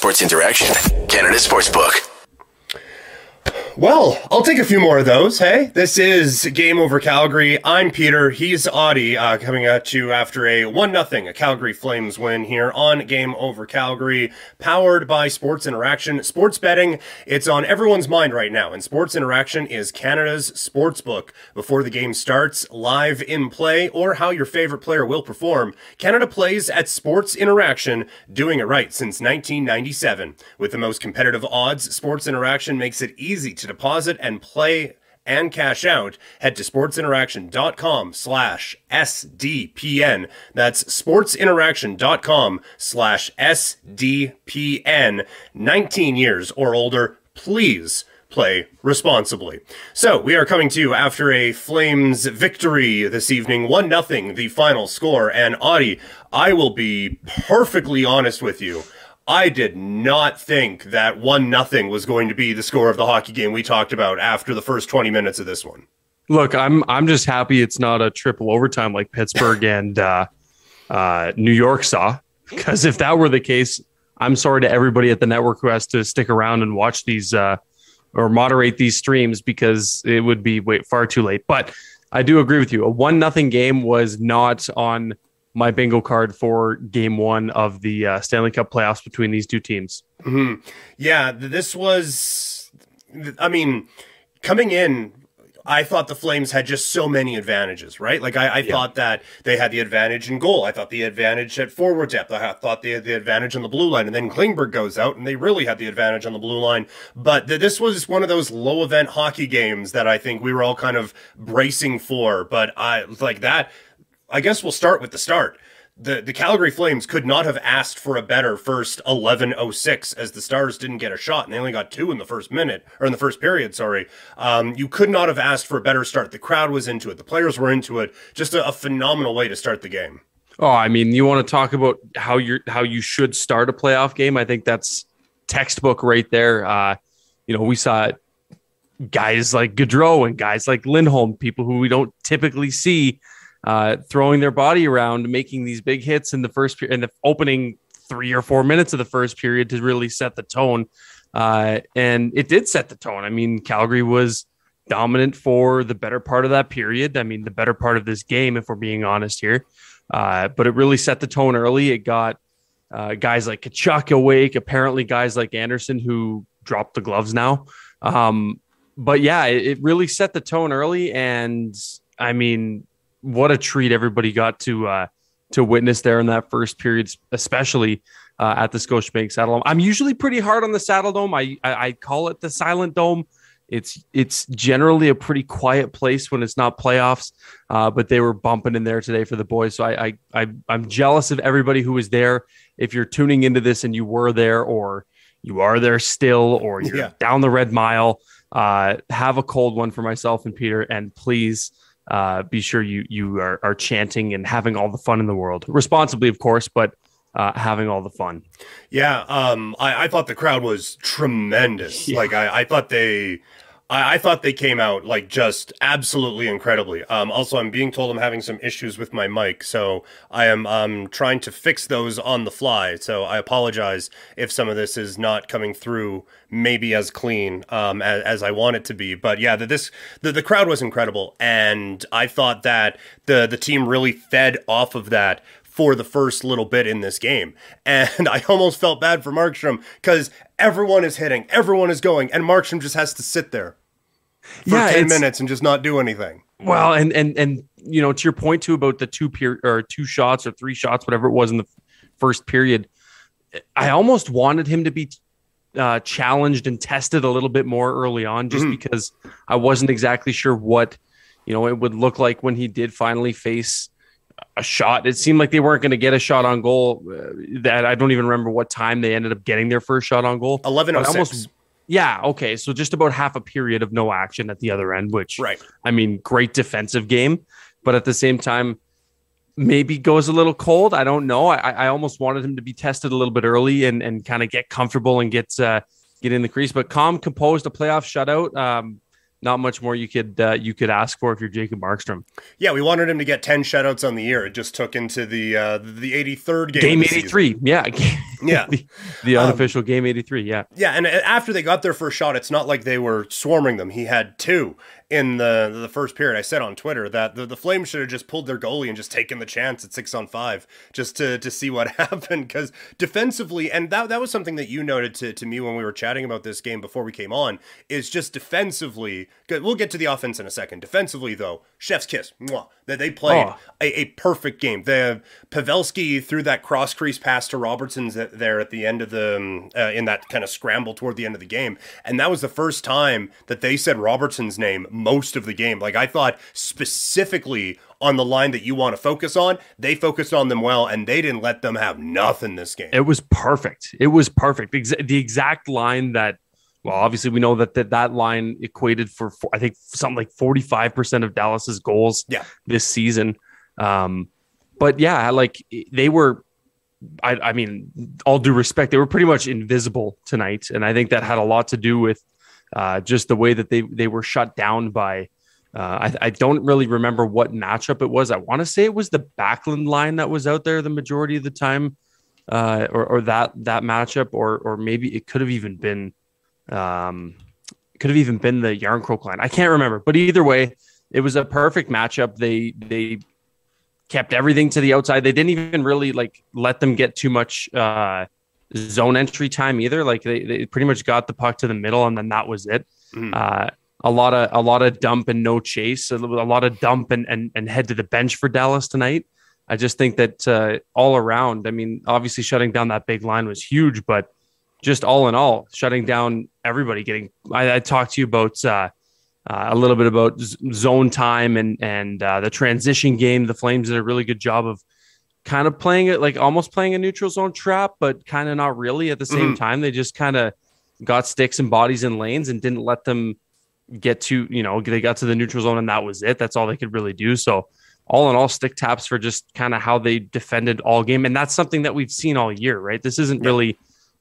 Sports Interaction, Canada Sportsbook. Well, I'll take a few more of those. Hey, this is Game Over Calgary. I'm Peter. He's Auddie, uh, coming at you after a one nothing a Calgary Flames win here on Game Over Calgary, powered by Sports Interaction. Sports betting, it's on everyone's mind right now, and Sports Interaction is Canada's sports book. Before the game starts, live in play, or how your favorite player will perform, Canada plays at Sports Interaction, doing it right since 1997. With the most competitive odds, Sports Interaction makes it easy to deposit and play and cash out, head to sportsinteraction.com slash SDPN. That's sportsinteraction.com slash SDPN. 19 years or older, please play responsibly. So we are coming to you after a Flames victory this evening, 1 nothing, the final score. And Auddie, I will be perfectly honest with you. I did not think that one nothing was going to be the score of the hockey game we talked about after the first 20 minutes of this one. Look, I'm I'm just happy it's not a triple overtime like Pittsburgh and uh, uh, New York saw. Because if that were the case, I'm sorry to everybody at the network who has to stick around and watch these uh, or moderate these streams because it would be wait far too late. But I do agree with you. A one nothing game was not on my bingo card for game one of the uh, Stanley Cup playoffs between these two teams. Mm-hmm. Yeah, this was, I mean, coming in, I thought the Flames had just so many advantages, right? Like I, I yeah. thought that they had the advantage in goal. I thought the advantage at forward depth. I thought they had the advantage on the blue line. And then Klingberg goes out, and they really had the advantage on the blue line. But th- this was one of those low event hockey games that I think we were all kind of bracing for. But I like that I guess we'll start with the start. The, the Calgary Flames could not have asked for a better first 11:06 as the Stars didn't get a shot and they only got two in the first minute or in the first period. Sorry, um, you could not have asked for a better start. The crowd was into it, the players were into it. Just a, a phenomenal way to start the game. Oh, I mean, you want to talk about how you how you should start a playoff game? I think that's textbook right there. Uh, you know, we saw guys like Gaudreau and guys like Lindholm, people who we don't typically see uh, throwing their body around, making these big hits in the first period, in the opening three or four minutes of the first period to really set the tone. Uh, and it did set the tone. I mean, Calgary was dominant for the better part of that period. I mean, the better part of this game, if we're being honest here. Uh, but it really set the tone early. It got uh, guys like Tkachuk awake, apparently guys like Andersson who dropped the gloves now. Um, but yeah, it, it, really set the tone early. And I mean, what a treat everybody got to uh, to witness there in that first period, especially uh, at the Scotiabank Saddledome. I'm usually pretty hard on the Saddledome. I, I I call it the Silent Dome. It's it's generally a pretty quiet place when it's not playoffs, uh, but they were bumping in there today for the boys. So I, I I I'm jealous of everybody who was there. If you're tuning into this and you were there, or you are there still, or you're yeah. down the Red Mile, uh, have a cold one for myself and Peter, and please uh, be sure you you are, are chanting and having all the fun in the world responsibly, of course, but uh, having all the fun. Yeah, um, I, I thought the crowd was tremendous. Yeah. Like I, I thought they I, I, thought they came out like just absolutely incredibly. Um, also, I'm being told I'm having some issues with my mic, so I am um, trying to fix those on the fly. So I apologize if some of this is not coming through maybe as clean um, as, as, I want it to be. But yeah, the, this the, the crowd was incredible, and I thought that the the team really fed off of that for the first little bit in this game. And I almost felt bad for Markstrom because everyone is hitting, everyone is going, and Markstrom just has to sit there for yeah, 10 minutes and just not do anything. Well, and and and you know, to your point too about the two period or two shots or three shots, whatever it was in the first period, I almost wanted him to be uh, challenged and tested a little bit more early on, just mm-hmm. because I wasn't exactly sure what you know it would look like when he did finally face a shot. It seemed like they weren't going to get a shot on goal. Uh, that I don't even remember what time they ended up getting their first shot on goal. Eleven oh six. Yeah, okay. So just about half a period of no action at the other end, which right. I mean, great defensive game, but at the same time, maybe goes a little cold. I don't know. I, I almost wanted him to be tested a little bit early and, and kind of get comfortable and get uh, get in the crease. But calm, composed, a playoff shutout. Um, not much more you could uh, you could ask for if you're Jacob Markstrom. Yeah, we wanted him to get ten shutouts on the year. It just took into the uh, the 83rd game. Game 83. Yeah. Yeah. the, the Um, unofficial game 83. Yeah. Yeah, and after they got their first shot, it's not like they were swarming them. He had two in the the first period. I said on Twitter that the, the Flames should have just pulled their goalie and just taken the chance at six on five just to to see what happened. Because defensively, and that that was something that you noted to, to me when we were chatting about this game before we came on, is just defensively. We'll get to the offense in a second. Defensively, though, chef's kiss. Mwah, that they played Oh. a, a perfect game. The Pavelski threw that cross crease pass to Robertson's there at the end of the um, uh, in that kind of scramble toward the end of the game, and that was the first time that they said Robertson's name most of the game. Like I thought specifically on the line that you want to focus on, they focused on them well, and they didn't let them have nothing this game. It was perfect. It was perfect. The exact line that, well, obviously we know that that, that line equated for, for I think something like 45% of Dallas's goals Yeah. this season. Um, but yeah, like they were, I, I mean, all due respect, they were pretty much invisible tonight. And I think that had a lot to do with uh, just the way that they, they were shut down by, uh, I, I don't really remember what matchup it was. I want to say it was the Backlund line that was out there the majority of the time uh, or, or that that matchup, or or maybe it could have even been, um, could have even been the Jarnkrok line. I can't remember, but either way, it was a perfect matchup. They they kept everything to the outside. They didn't even really like let them get too much uh, zone entry time either. Like they, they pretty much got the puck to the middle, and then that was it. Mhm. Uh, a lot of a lot of dump and no chase. A, lot of dump and, and and head to the bench for Dallas tonight. I just think that uh, all around, I mean, obviously shutting down that big line was huge, but just all in all, shutting down everybody. Getting, I, I talked to you about uh, uh, a little bit about z- zone time and and uh, the transition game. The Flames did a really good job of kind of playing it like almost playing a neutral zone trap, but kind of not really at the same Mhm. time. They just kind of got sticks and bodies in lanes and didn't let them get to you know they got to the neutral zone and that was it. That's all they could really do. So all in all, stick taps for just kind of how they defended all game, and that's something that we've seen all year, right? This isn't really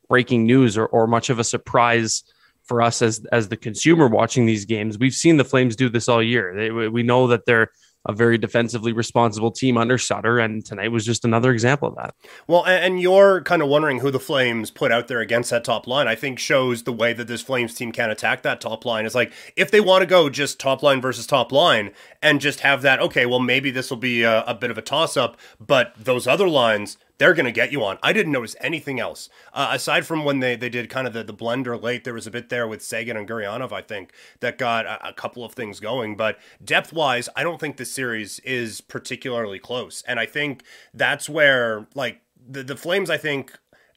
breaking news or, or much of a surprise for us as as the consumer watching these games. We've seen the Flames do this all year. They, we know that they're a very defensively responsible team under Sutter, and tonight was just another example of that. Well, and you're kind of wondering who the Flames put out there against that top line. I think shows the way that this Flames team can attack that top line. Is like if they want to go just top line versus top line and just have that, okay, well, maybe this will be a, a bit of a toss up, but those other lines, they're going to get you on. I didn't notice anything else. Uh, aside from when they, they did kind of the, the blender late, there was a bit there with Seguin and Gurianov, I think, that got a, a couple of things going. But depth wise, I don't think this series is particularly close. And I think that's where, like, the, the Flames, I think,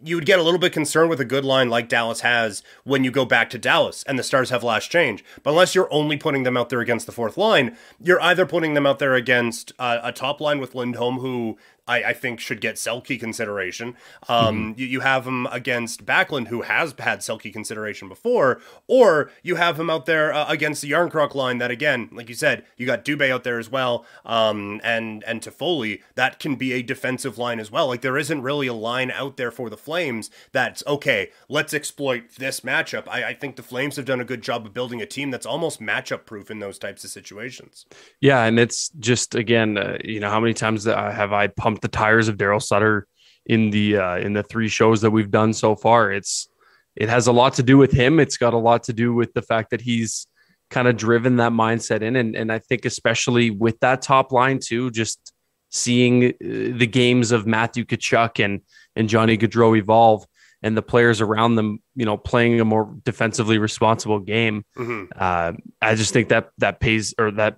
you would get a little bit concerned with a good line like Dallas has when you go back to Dallas and the Stars have last change. But unless you're only putting them out there against the fourth line, you're either putting them out there against uh, a top line with Lindholm, who I, I think should get Selke consideration. Um, you, you have him against Backlund, who has had Selke consideration before, or you have him out there uh, against the Jarnkrok line. That again, like you said, you got Dubé out there as well, um, and and Toffoli. That can be a defensive line as well. Like there isn't really a line out there for the Flames that's okay. Let's exploit this matchup. I, I think the Flames have done a good job of building a team that's almost matchup proof in those types of situations. Yeah, and it's just again, uh, you know, how many times uh, have I pumped the tires of Daryl Sutter in the uh, in the three shows that we've done so far? It's it has a lot to do with him. It's got a lot to do with the fact that he's kind of driven that mindset in, and and I think especially with that top line too, just seeing uh, the games of Matthew Tkachuk and and Johnny Gaudreau evolve. And the players around them, you know, playing a more defensively responsible game. Mhm. Uh, I just think that that pays or that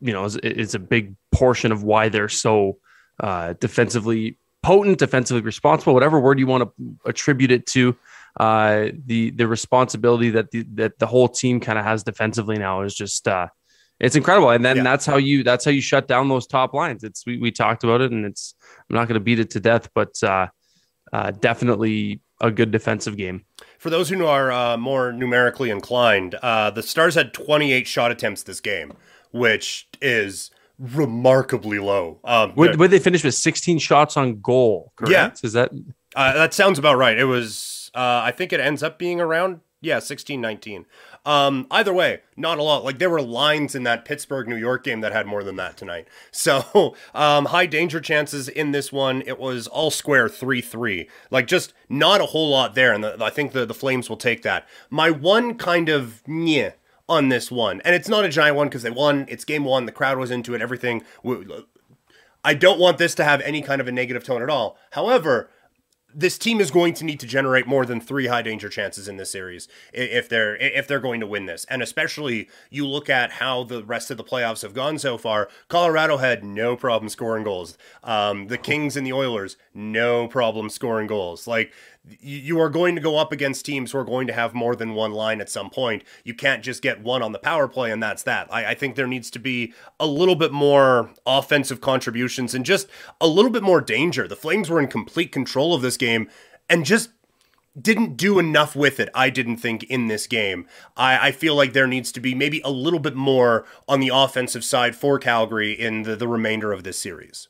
you know is, is a big portion of why they're so uh, defensively potent, defensively responsible, whatever word you want to attribute it to. Uh, the the responsibility that the that the whole team kind of has defensively now is just uh, it's incredible, and then Yeah. that's how you that's how you shut down those top lines. It's we, we talked about it, and it's I'm not going to beat it to death, but uh, uh, definitely a good defensive game. For those who are uh, more numerically inclined, uh, the Stars had 28 shot attempts this game, which is remarkably low. Um, Would, would they finish with 16 shots on goal? Correct? Yeah. Is that uh, that sounds about right. It was, uh, I think it ends up being around Yeah, 16 19. Um, either way, not a lot. Like there were lines in that Pittsburgh New York game that had more than that tonight. So, um, high danger chances in this one. It was all square 3 3. Like just not a whole lot there. And the, I think the, the Flames will take that. My one kind of yeah on this one, and it's not a giant one because they won. It's game one. The crowd was into it, everything. I don't want this to have any kind of a negative tone at all. However, this team is going to need to generate more than three high danger chances in this series if they're if they're going to win this. And especially you look at how the rest of the playoffs have gone so far. Colorado had no problem scoring goals. Um, the Kings and the Oilers no problem scoring goals. Like you are going to go up against teams who are going to have more than one line at some point. You can't just get one on the power play and that's that. I, I, think there needs to be a little bit more offensive contributions and just a little bit more danger. The Flames were in complete control of this game and just didn't do enough with it, I didn't think, in this game. I, I feel like there needs to be maybe a little bit more on the offensive side for Calgary in the, the remainder of this series.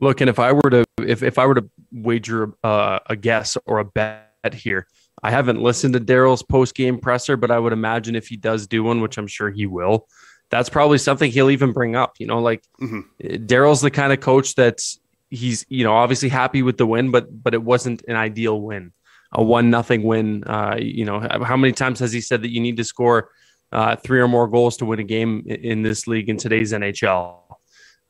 Look, and if I were to if if I were to wager uh, a guess or a bet here, I haven't listened to Daryl's post game presser, but I would imagine if he does do one, which I'm sure he will, that's probably something he'll even bring up. You know, like mm-hmm. Daryl's the kind of coach that's he's you know obviously happy with the win, but but it wasn't an ideal win, a one nothing win. Uh, you know, how many times has he said that you need to score uh, three or more goals to win a game in this league in today's NHL?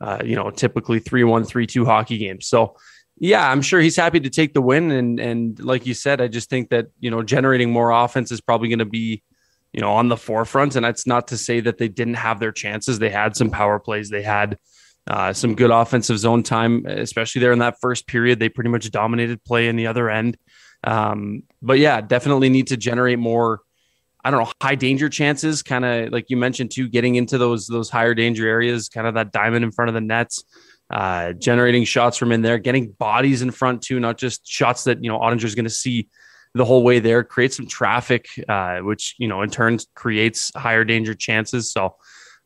uh, you know, typically 3 1, 3 2 hockey games. So, yeah, I'm sure he's happy to take the win. And, and like you said, I just think that, you know, generating more offense is probably going to be, you know, on the forefront. And that's not to say that they didn't have their chances. They had some power plays, they had uh, some good offensive zone time, especially there in that first period. They pretty much dominated play in the other end. Um, but yeah, definitely need to generate more I don't know, high danger chances, kind of like you mentioned too, getting into those those higher danger areas, kind of that diamond in front of the nets, uh, generating shots from in there, getting bodies in front too, not just shots that you know Oettinger's going to see the whole way there, create some traffic, uh, which you know in turn creates higher danger chances. So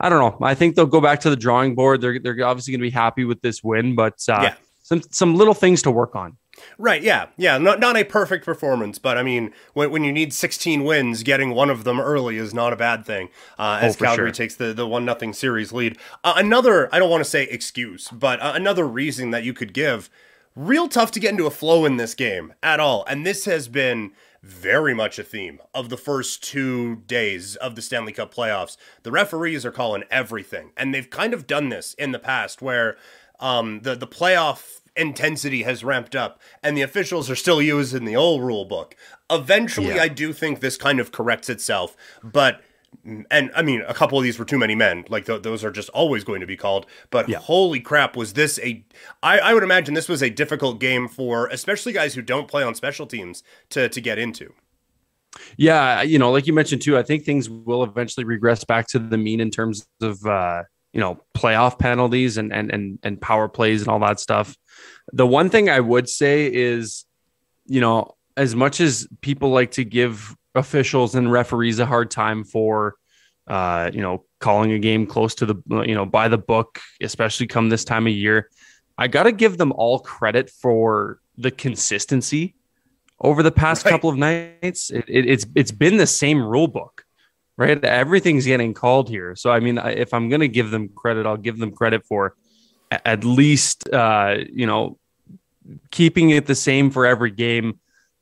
I don't know. I think they'll go back to the drawing board. They're they're obviously going to be happy with this win, but uh, yeah. some some little things to work on. Right, yeah, yeah. Not not a perfect performance, but I mean, when, when you need 16 wins, getting one of them early is not a bad thing. Uh, as oh, Calgary sure. takes the the one nothing series lead. Uh, another, I don't want to say excuse, but uh, another reason that you could give. Real tough to get into a flow in this game at all, and this has been very much a theme of the first two days of the Stanley Cup playoffs. The referees are calling everything, and they've kind of done this in the past where um, the the playoff intensity has ramped up and the officials are still using the old rule book. Eventually, yeah. I do think this kind of corrects itself, but and I mean, a couple of these were too many men. Like th- those are just always going to be called. But yeah. holy crap, was this a? I, I would imagine this was a difficult game for especially guys who don't play on special teams to to get into. Yeah, you know, like you mentioned too, I think things will eventually regress back to the mean in terms of uh, you know playoff penalties and and and and power plays and all that stuff. The one thing I would say is, you know, as much as people like to give officials and referees a hard time for, uh, you know, calling a game close to the, you know, by the book, especially come this time of year, I got to give them all credit for the consistency over the past right. couple of nights. It, it, it's it's been the same rule book, right? Everything's getting called here. So I mean, if I'm going to give them credit, I'll give them credit for at least uh, you know keeping it the same for every game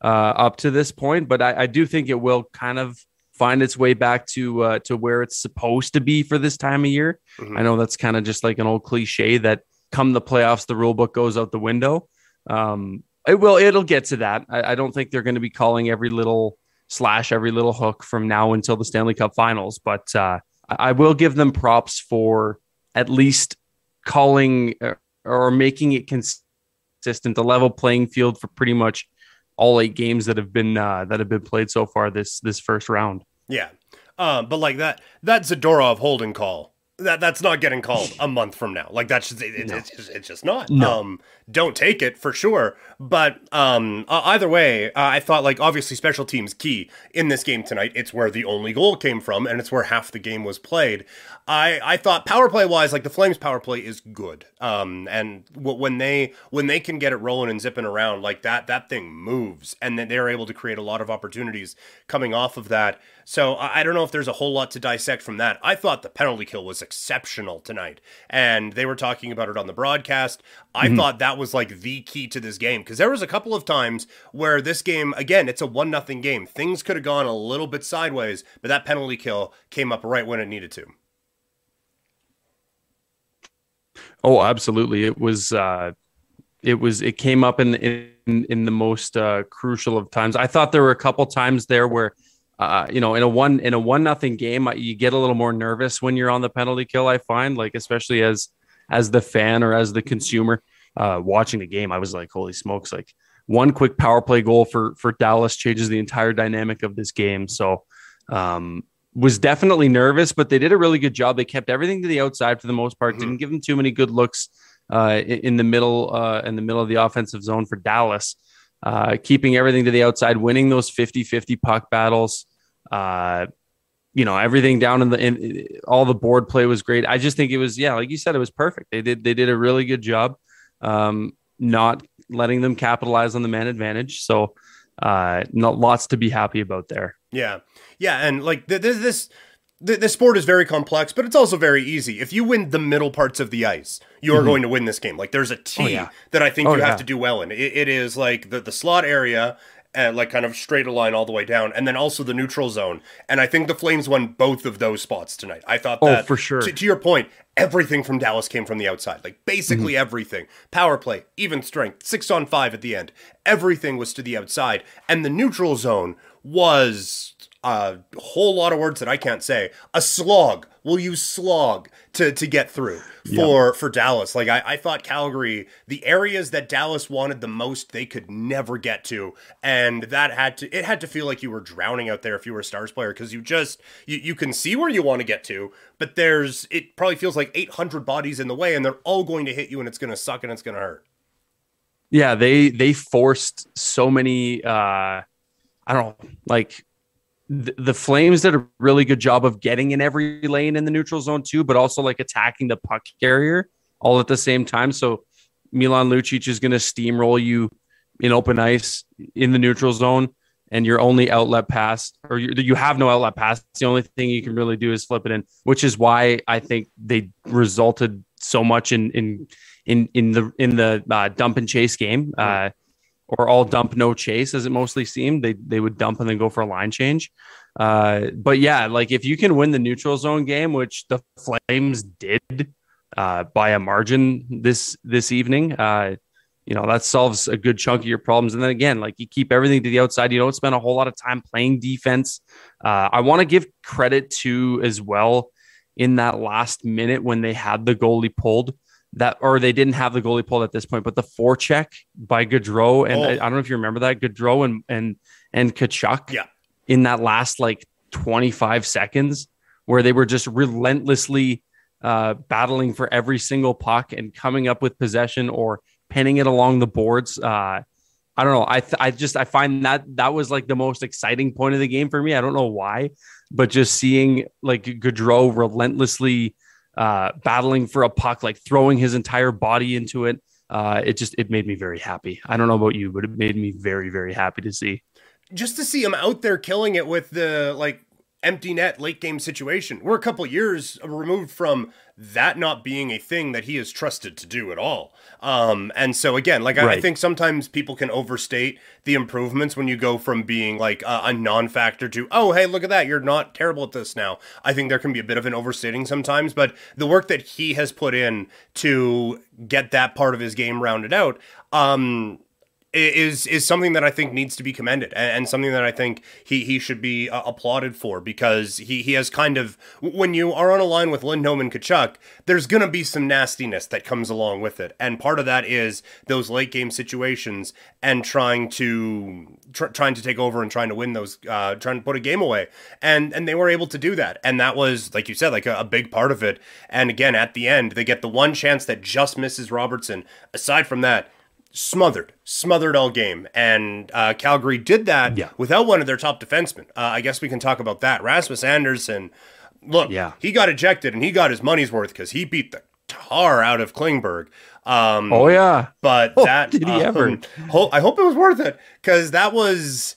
uh, up to this point. But I, I, do think it will kind of find its way back to uh, to where it's supposed to be for this time of year. Mm-hmm. I know that's kind of just like an old cliche that come the playoffs, the rule book goes out the window. Um, it will. It'll get to that. I, I don't think they're going to be calling every little slash, every little hook from now until the Stanley Cup Finals. But uh, I will give them props for at least calling uh, or making it consistent, a level playing field for pretty much all eight games that have been uh, that have been played so far this this first round. Yeah, um, but like that that Zadorov holding call that that's not getting called a month from now. Like that's just it, no. it's, just, it's just not. No. Um, don't take it for sure. But um, uh, either way, uh, I thought like obviously special teams key in this game tonight. It's where the only goal came from, and it's where half the game was played. I I thought power play wise, like the Flames power play is good. Um, and when they when they can get it rolling and zipping around like that, that thing moves, and then they're able to create a lot of opportunities coming off of that. So I, I don't know if there's a whole lot to dissect from that. I thought the penalty kill was exceptional tonight, and they were talking about it on the broadcast. I mm-hmm. thought that was like the key to this game because there was a couple of times where this game again it's a one nothing game. Things could have gone a little bit sideways, but that penalty kill came up right when it needed to. Oh, absolutely. It was uh it was it came up in in in the most uh crucial of times. I thought there were a couple times there where uh, you know, in a one in a one nothing game, you get a little more nervous when you're on the penalty kill. I find, like especially as as the fan or as the consumer uh, watching the game, I was like, holy smokes! Like one quick power play goal for for Dallas changes the entire dynamic of this game. So um, was definitely nervous, but they did a really good job. They kept everything to the outside for the most part. Mm-hmm. Didn't give them too many good looks uh, in the middle uh, in the middle of the offensive zone for Dallas. Uh, keeping everything to the outside, winning those 50-50 puck battles. Uh, you know, everything down in the in, all the board play was great. I just think it was yeah, like you said, it was perfect. They did they did a really good job, um, not letting them capitalize on the man advantage. So, uh, not lots to be happy about there. Yeah. Yeah, and like th- th- this the, the sport is very complex, but it's also very easy. If you win the middle parts of the ice, you are mm-hmm. going to win this game. Like there's a T oh, yeah. that I think oh, you yeah. have to do well in. It, it is like the, the slot area and like kind of straight a line all the way down, and then also the neutral zone. And I think the Flames won both of those spots tonight. I thought oh, that oh, for sure. To, to, your point, everything from Dallas came from the outside. Like basically mm-hmm. everything. Power play, even strength, six on five at the end. Everything was to the outside, and the neutral zone was a whole lot of words that I can't say. A slog. We'll use slog to to get through for for Dallas. Like I, I thought Calgary, the areas that Dallas wanted the most, they could never get to, and that had to it had to feel like you were drowning out there if you were a Stars player because you just you you can see where you want to get to, but there's it probably feels like 800 bodies in the way, and they're all going to hit you, and it's going to suck and it's going to hurt. Yeah, they they forced so many. uh I don't know, like the, Flames did a really good job of getting in every lane in the neutral zone too, but also like attacking the puck carrier all at the same time. So Milan Lucic is going to steamroll you in open ice in the neutral zone, and your only outlet pass, or you, you have no outlet pass. The only thing you can really do is flip it in, which is why I think they resulted so much in in in in the in the uh, dump and chase game. Uh, or all dump no chase as it mostly seemed. They they would dump and then go for a line change. Uh, but yeah like if you can win the neutral zone game which the flames did uh, by a margin this this evening uh, you know that solves a good chunk of your problems. And then again like you keep everything to the outside. You don't spend a whole lot of time playing defense. Uh, i want to give credit to as well in that last minute when they had the goalie pulled that or they didn't have the goalie pulled at this point, but the forecheck by Gaudreau and oh. I, I, don't know if you remember that Gaudreau and and and Tkachuk, yeah, in that last like 25 seconds where they were just relentlessly uh, battling for every single puck and coming up with possession or pinning it along the boards. Uh, I don't know. I th- I just I find that that was like the most exciting point of the game for me. I don't know why, but just seeing like Gaudreau relentlessly uh, battling for a puck, like throwing his entire body into it. Uh, it just it made me very happy. I don't know about you, but it made me very very happy to see. Just to see him out there killing it with the like empty net late game situation. We're a couple years removed from that not being a thing that he is trusted to do at all. Um, and so again, like right. I, I, think sometimes people can overstate the improvements when you go from being like a, a, non-factor to oh hey look at that you're not terrible at this now. I think there can be a bit of an overstating sometimes, but the work that he has put in to get that part of his game rounded out, um, is is something that I think needs to be commended and, and something that I think he he should be uh, applauded for because he he has kind of when you are on a line with Lindholm and Tkachuk, there's gonna be some nastiness that comes along with it, and part of that is those late game situations and trying to tr- trying to take over and trying to win those, uh, trying to put a game away, and and they were able to do that, and that was like you said, like a, a big part of it. And again, at the end, they get the one chance that just misses Robertson. Aside from that smothered, smothered all game. And uh, Calgary did that Yeah. without one of their top defensemen. Uh, I guess we can talk about that. Rasmus Andersson, look, Yeah. he got ejected and he got his money's worth because he beat the tar out of Klingberg. Um, Oh yeah. but Oh, that did he ever? um, ho- I hope it was worth it because that was.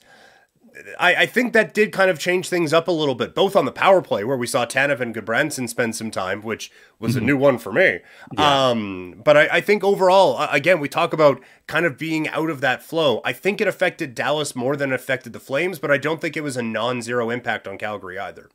I, I think that did kind of change things up a little bit, both on the power play where we saw Tanev and Gudbranson spend some time, which was Mm-hmm. a new one for me. Um, but I, I think overall, again, we talk about kind of being out of that flow. I think it affected Dallas more than it affected the Flames, but I don't think it was a non-zero impact on Calgary either.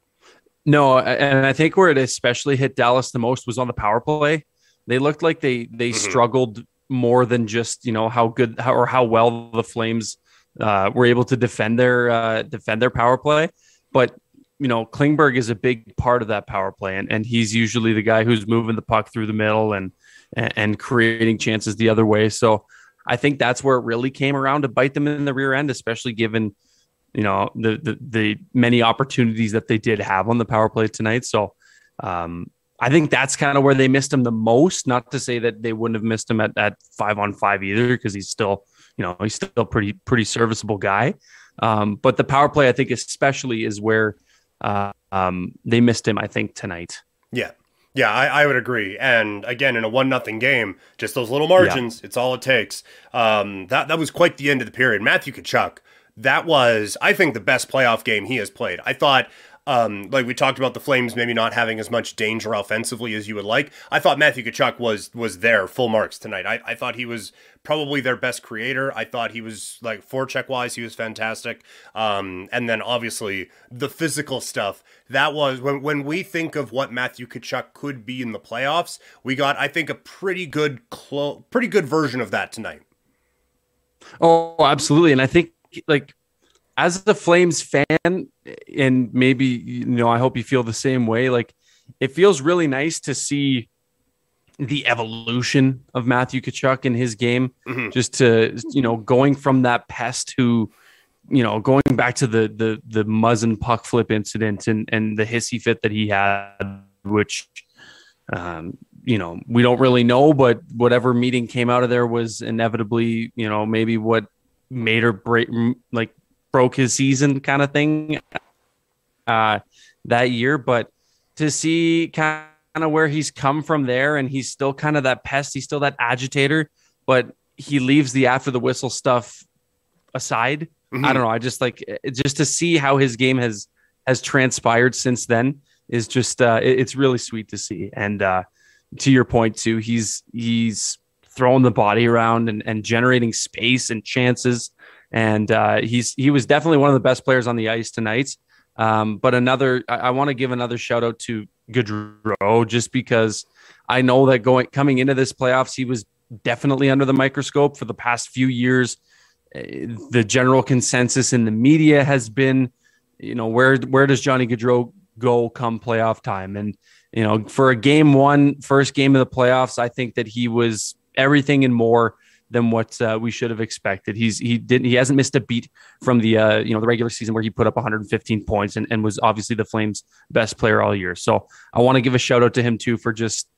No, and I think where it especially hit Dallas the most was on the power play. They looked like they they Mhm. struggled more than just you know how good how, or how well the Flames uh, were able to defend their uh, defend their power play. But you know Klingberg is a big part of that power play, and, and he's usually the guy who's moving the puck through the middle and and, creating chances the other way. So I think that's where it really came around to bite them in the rear end, especially given you know the the, the many opportunities that they did have on the power play tonight. So um, I think that's kind of where they missed him the most. Not to say that they wouldn't have missed him at, at five on five either, because he's still you know he's still pretty pretty serviceable guy. Um, but the power play, I think, especially is where uh, um, they missed him. I think tonight. Yeah. Yeah, I, I would agree. And again, in a one nothing game, just those little margins, it's all it takes. Um, that that was quite the end of the period. Matthew Tkachuk, that was, I think, the best playoff game he has played. I thought, um, like we talked about the Flames maybe not having as much danger offensively as you would like. I thought Matthew Tkachuk was was there full marks tonight. I, I thought he was probably their best creator. I thought he was like forecheck wise, he was fantastic. Um, and then obviously the physical stuff. That was when when we think of what Matthew Tkachuk could be in the playoffs, we got I think a pretty good clo- pretty good version of that tonight. Oh, absolutely. And I think like as the Flames fan, and maybe you know, I hope you feel the same way. Like it feels really nice to see the evolution of Matthew Tkachuk in his game. Mhm. Just to you know, going from that pest who, you know, going back to the the the Muzzin puck flip incident and and the hissy fit that he had, which um, you know, we don't really know, but whatever meeting came out of there was inevitably, you know, maybe what made or break, like broke his season kind of thing uh, that year. But to see kind of where he's come from there and he's still kind of that pest, he's still that agitator, but he leaves the after the whistle stuff aside. Mhm. I don't know. I just like just to see how his game has has transpired since then is just uh, it- it's really sweet to see. And uh, to your point too, he's he's throwing the body around and, and generating space and chances. And uh, he's he was definitely one of the best players on the ice tonight. Um, but another, I, I want to give another shout out to Gaudreau just because I know that going coming into this playoffs, he was definitely under the microscope for the past few years. Uh, The general consensus in the media has been, you know, where where does Johnny Gaudreau go come playoff time? And you know, for a game one, first game of the playoffs, I think that he was everything and more than what uh, we should have expected. He's he didn't he hasn't missed a beat from the uh, you know the regular season where he put up 115 points and, and was obviously the Flames' best player all year. So I want to give a shout out to him too for just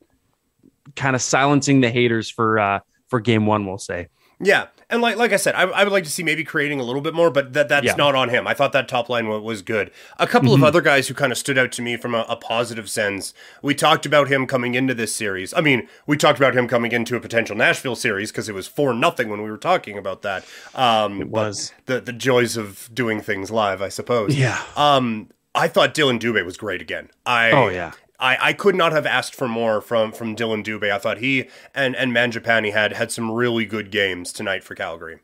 kind of silencing the haters for uh, for game one. We'll say. Yeah, and like like I said, I, I would like to see maybe creating a little bit more, but that that's Yeah. not on him. I thought that top line was good. A couple of other guys who kind of stood out to me from a, a positive sense. We talked about him coming into this series. I mean, we talked about him coming into a potential Nashville series because it was four nothing when we were talking about that. Um, It was. the the joys of doing things live, I suppose. Yeah. Um, I thought Dylan Dubé was great again. I Oh, yeah. I, I could not have asked for more from from Dylan Dubé. I thought he and and Mangiapane had had some really good games tonight for Calgary.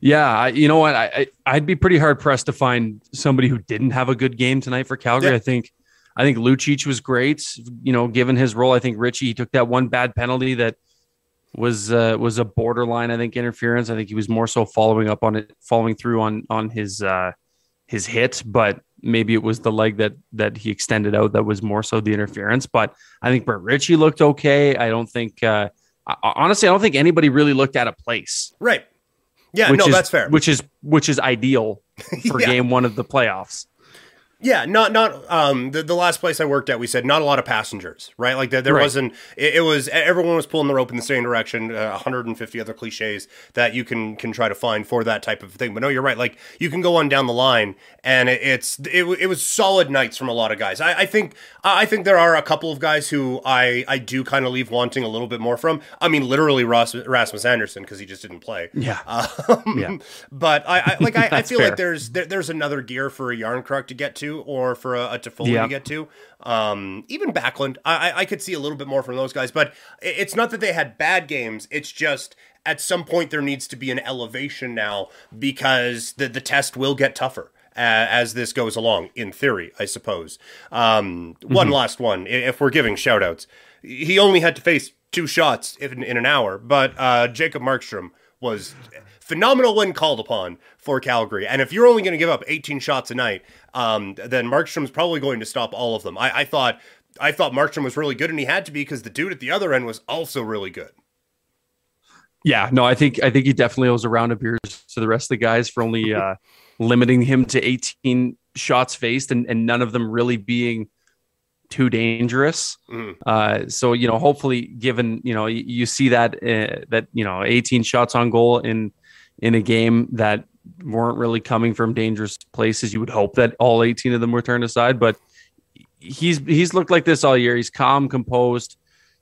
Yeah, I, you know what? I, I I'd be pretty hard pressed to find somebody who didn't have a good game tonight for Calgary. Yeah. I think I think Lucic was great. You know, given his role, I think Ritchie he took that one bad penalty that was uh, was a borderline, I think, interference. I think he was more so following up on it, following through on on his uh, his hit, but maybe it was the leg that that he extended out that was more so the interference. But I think Brett Ritchie looked okay. I don't think uh, honestly, I don't think anybody really looked at a place. Right. Yeah, no, is, that's fair. Which is which is ideal for Yeah. game one of the playoffs. Yeah, not not um the, the last place I worked at, we said not a lot of passengers, right? Like there, there Right. wasn't. It, it was everyone was pulling the rope in the same direction. Uh, 150 other cliches that you can can try to find for that type of thing. But no, you're right. Like you can go on down the line, and it, it's it, it was solid nights from a lot of guys. I, I think I think there are a couple of guys who I I do kind of leave wanting a little bit more from. I mean, literally Ross, Rasmus Andersson because he just didn't play. Yeah. Um, Yeah. But I, I like I, I feel fair. like there's there, there's another gear for a Jarnkrok to get to or for a, a Toffoli Yeah. to get to. Um, even Backlund, I, I could see a little bit more from those guys. But it's not that they had bad games. It's just at some point there needs to be an elevation now because the the test will get tougher. As this goes along, in theory, I suppose. Um, One last one. If we're giving shout outs, he only had to face two shots in, in an hour, but uh, Jacob Markstrom was phenomenal when called upon for Calgary. And if you're only going to give up 18 shots a night, um, then Markstrom's probably going to stop all of them. I, I thought I thought Markstrom was really good, and he had to be because the dude at the other end was also really good. Yeah, no, I think I think he definitely owes a round of beers to the rest of the guys for only uh, limiting him to 18 shots faced and, and none of them really being too dangerous. Mhm. Uh, so you know, hopefully, given you know you, you see that uh, that you know 18 shots on goal in in a game that weren't really coming from dangerous places, you would hope that all 18 of them were turned aside. But he's he's looked like this all year. He's calm, composed.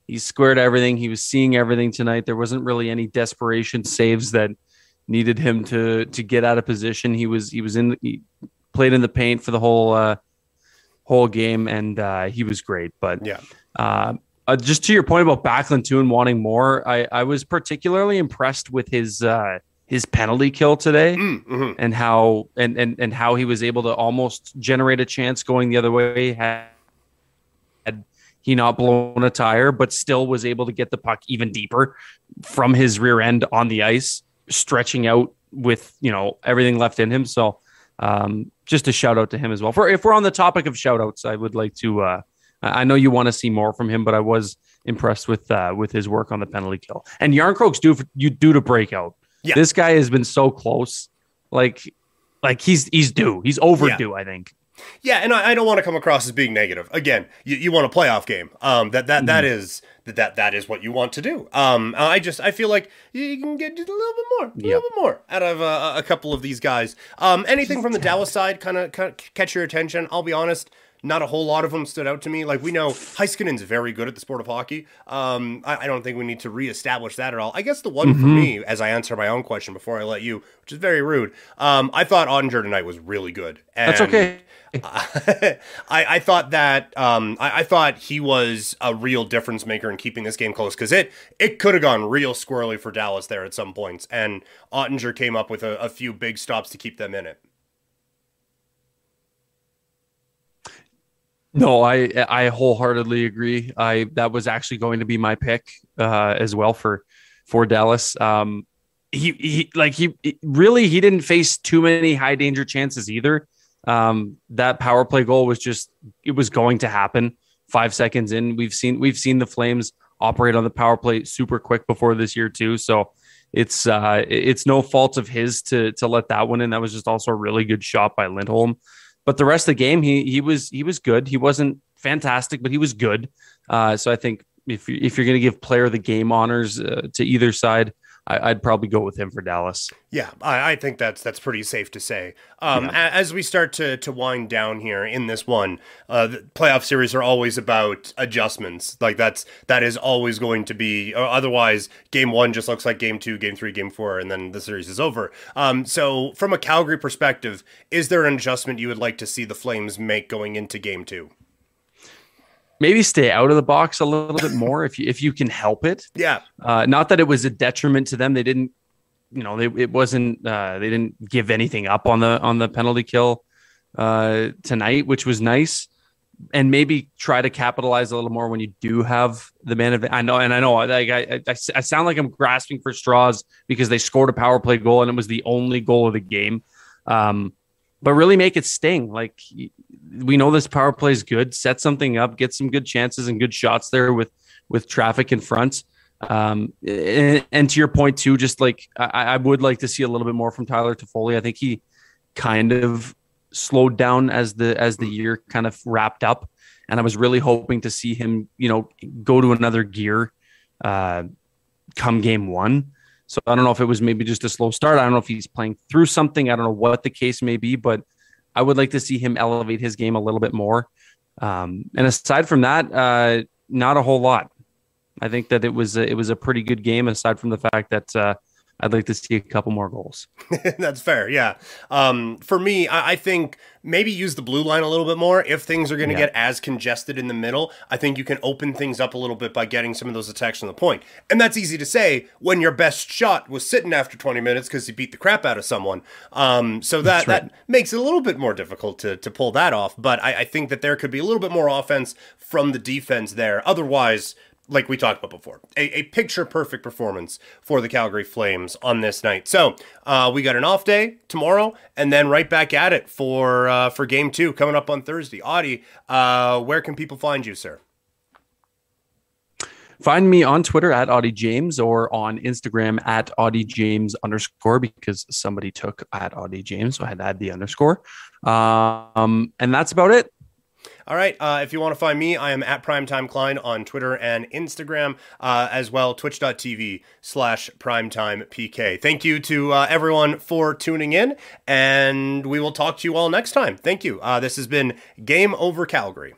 He squared everything. He was seeing everything tonight. There wasn't really any desperation saves that needed him to to get out of position. He was he was in he played in the paint for the whole uh, whole game, and uh, he was great. But Yeah. uh, uh, just to your point about Backlund too and wanting more, I, I was particularly impressed with his uh, his penalty kill today Mm-hmm. and how and, and and how he was able to almost generate a chance going the other way had, had he not blown a tire, but still was able to get the puck even deeper from his rear end on the ice, stretching out with you know everything left in him. So um, just a shout out to him as well. For if we're on the topic of shout outs, I would like to. Uh, I I know you want to see more from him, but I was impressed with uh, with his work on the penalty kill. And Jarnkrok's due for, you due to break out. Yeah. This guy has been so close. Like like he's he's due. He's overdue, I think. Yeah, and I, I don't want to come across as being negative. Again, you, you want a playoff game. Um, that that that is that that is what you want to do. Um, I just I feel like you can get a little bit more, a Yeah. little bit more out of uh, a couple of these guys. Um, anything from the Dallas side kind of catch your attention? I'll be honest. Not a whole lot of them stood out to me. Like we know, Heiskanen's very good at the sport of hockey. Um, I, I don't think we need to reestablish that at all. I guess the one for me, as I answer my own question before I let you, which is very rude. Um, I thought Oettinger tonight was really good. That's okay. I, I thought that um, I, I thought he was a real difference maker in keeping this game close because it it could have gone real squirrely for Dallas there at some points, and Oettinger came up with a, a few big stops to keep them in it. No, I I wholeheartedly agree. I that was actually going to be my pick uh, as well for for Dallas. Um, he he like he really he didn't face too many high danger chances either. Um, that power play goal was just it was going to happen. Five seconds in, we've seen we've seen the Flames operate on the power play super quick before this year too. So it's uh it's no fault of his to to let that one in. That was just also a really good shot by Lindholm. But the rest of the game, he he was he was good. He wasn't fantastic, but he was good. Uh, so I think if you, if you're going to give player of the game honors uh, to either side, I, I'd probably go with him for Dallas. Yeah, I, I think that's that's pretty safe to say. Um, a- As we start to to wind down here in this one, uh, the playoff series are always about adjustments. Like that's that is always going to be. Or otherwise, game one just looks like game two, game three, game four, and then the series is over. Um, so, from a Calgary perspective, is there an adjustment you would like to see the Flames make going into game two? Maybe stay out of the box a little bit more if you if you can help it. Yeah, Uh, not that it was a detriment to them. They didn't, you know, they, it wasn't. Uh, they didn't give anything up on the on the penalty kill uh, tonight, which was nice. and maybe try to capitalize a little more when you do have the man of I know and I know like I, I, I sound like I'm grasping for straws because they scored a power play goal and it was the only goal of the game. Um, but really make it sting. Like we know this power play is good. Set something up, get some good chances and good shots there with with traffic in front. Um, and, and, to your point too, just like I, I, would like to see a little bit more from Tyler Toffoli. I think he kind of slowed down as the as the year kind of wrapped up, and I was really hoping to see him, you know, go to another gear uh, come game one. So I don't know if it was maybe just a slow start. I don't know if he's playing through something. I don't know what the case may be, but I would like to see him elevate his game a little bit more. Um, and aside from that, uh, not a whole lot. I think that it was a, it was a pretty good game. Aside from the fact that uh, I'd like to see a couple more goals. That's fair. Yeah. Um, for me, I, I, think maybe use the blue line a little bit more. If things are going to yeah. get as congested in the middle, I think you can open things up a little bit by getting some of those attacks on the point. And that's easy to say when your best shot was sitting after 20 minutes because you beat the crap out of someone. Um, so that, right. that makes it a little bit more difficult to, to pull that off. But I, I think that there could be a little bit more offense from the defense there. Otherwise, like we talked about before, a, a picture perfect performance for the Calgary Flames on this night. So uh, we got an off day tomorrow, and then right back at it for uh, for game two coming up on Thursday. Auddie, uh, where can people find you, sir? Find me on Twitter at Auddie James or on Instagram at Auddie James underscore because somebody took at Auddie James, so I had to add the underscore. Um, and that's about it. All right. Uh, if you want to find me, I am at Primetime Klein on Twitter and Instagram, uh, as well, twitch.tv slash primetimepk. Thank you to uh, everyone for tuning in, and we will talk to you all next time. Thank you. Uh, this has been Game Over Calgary.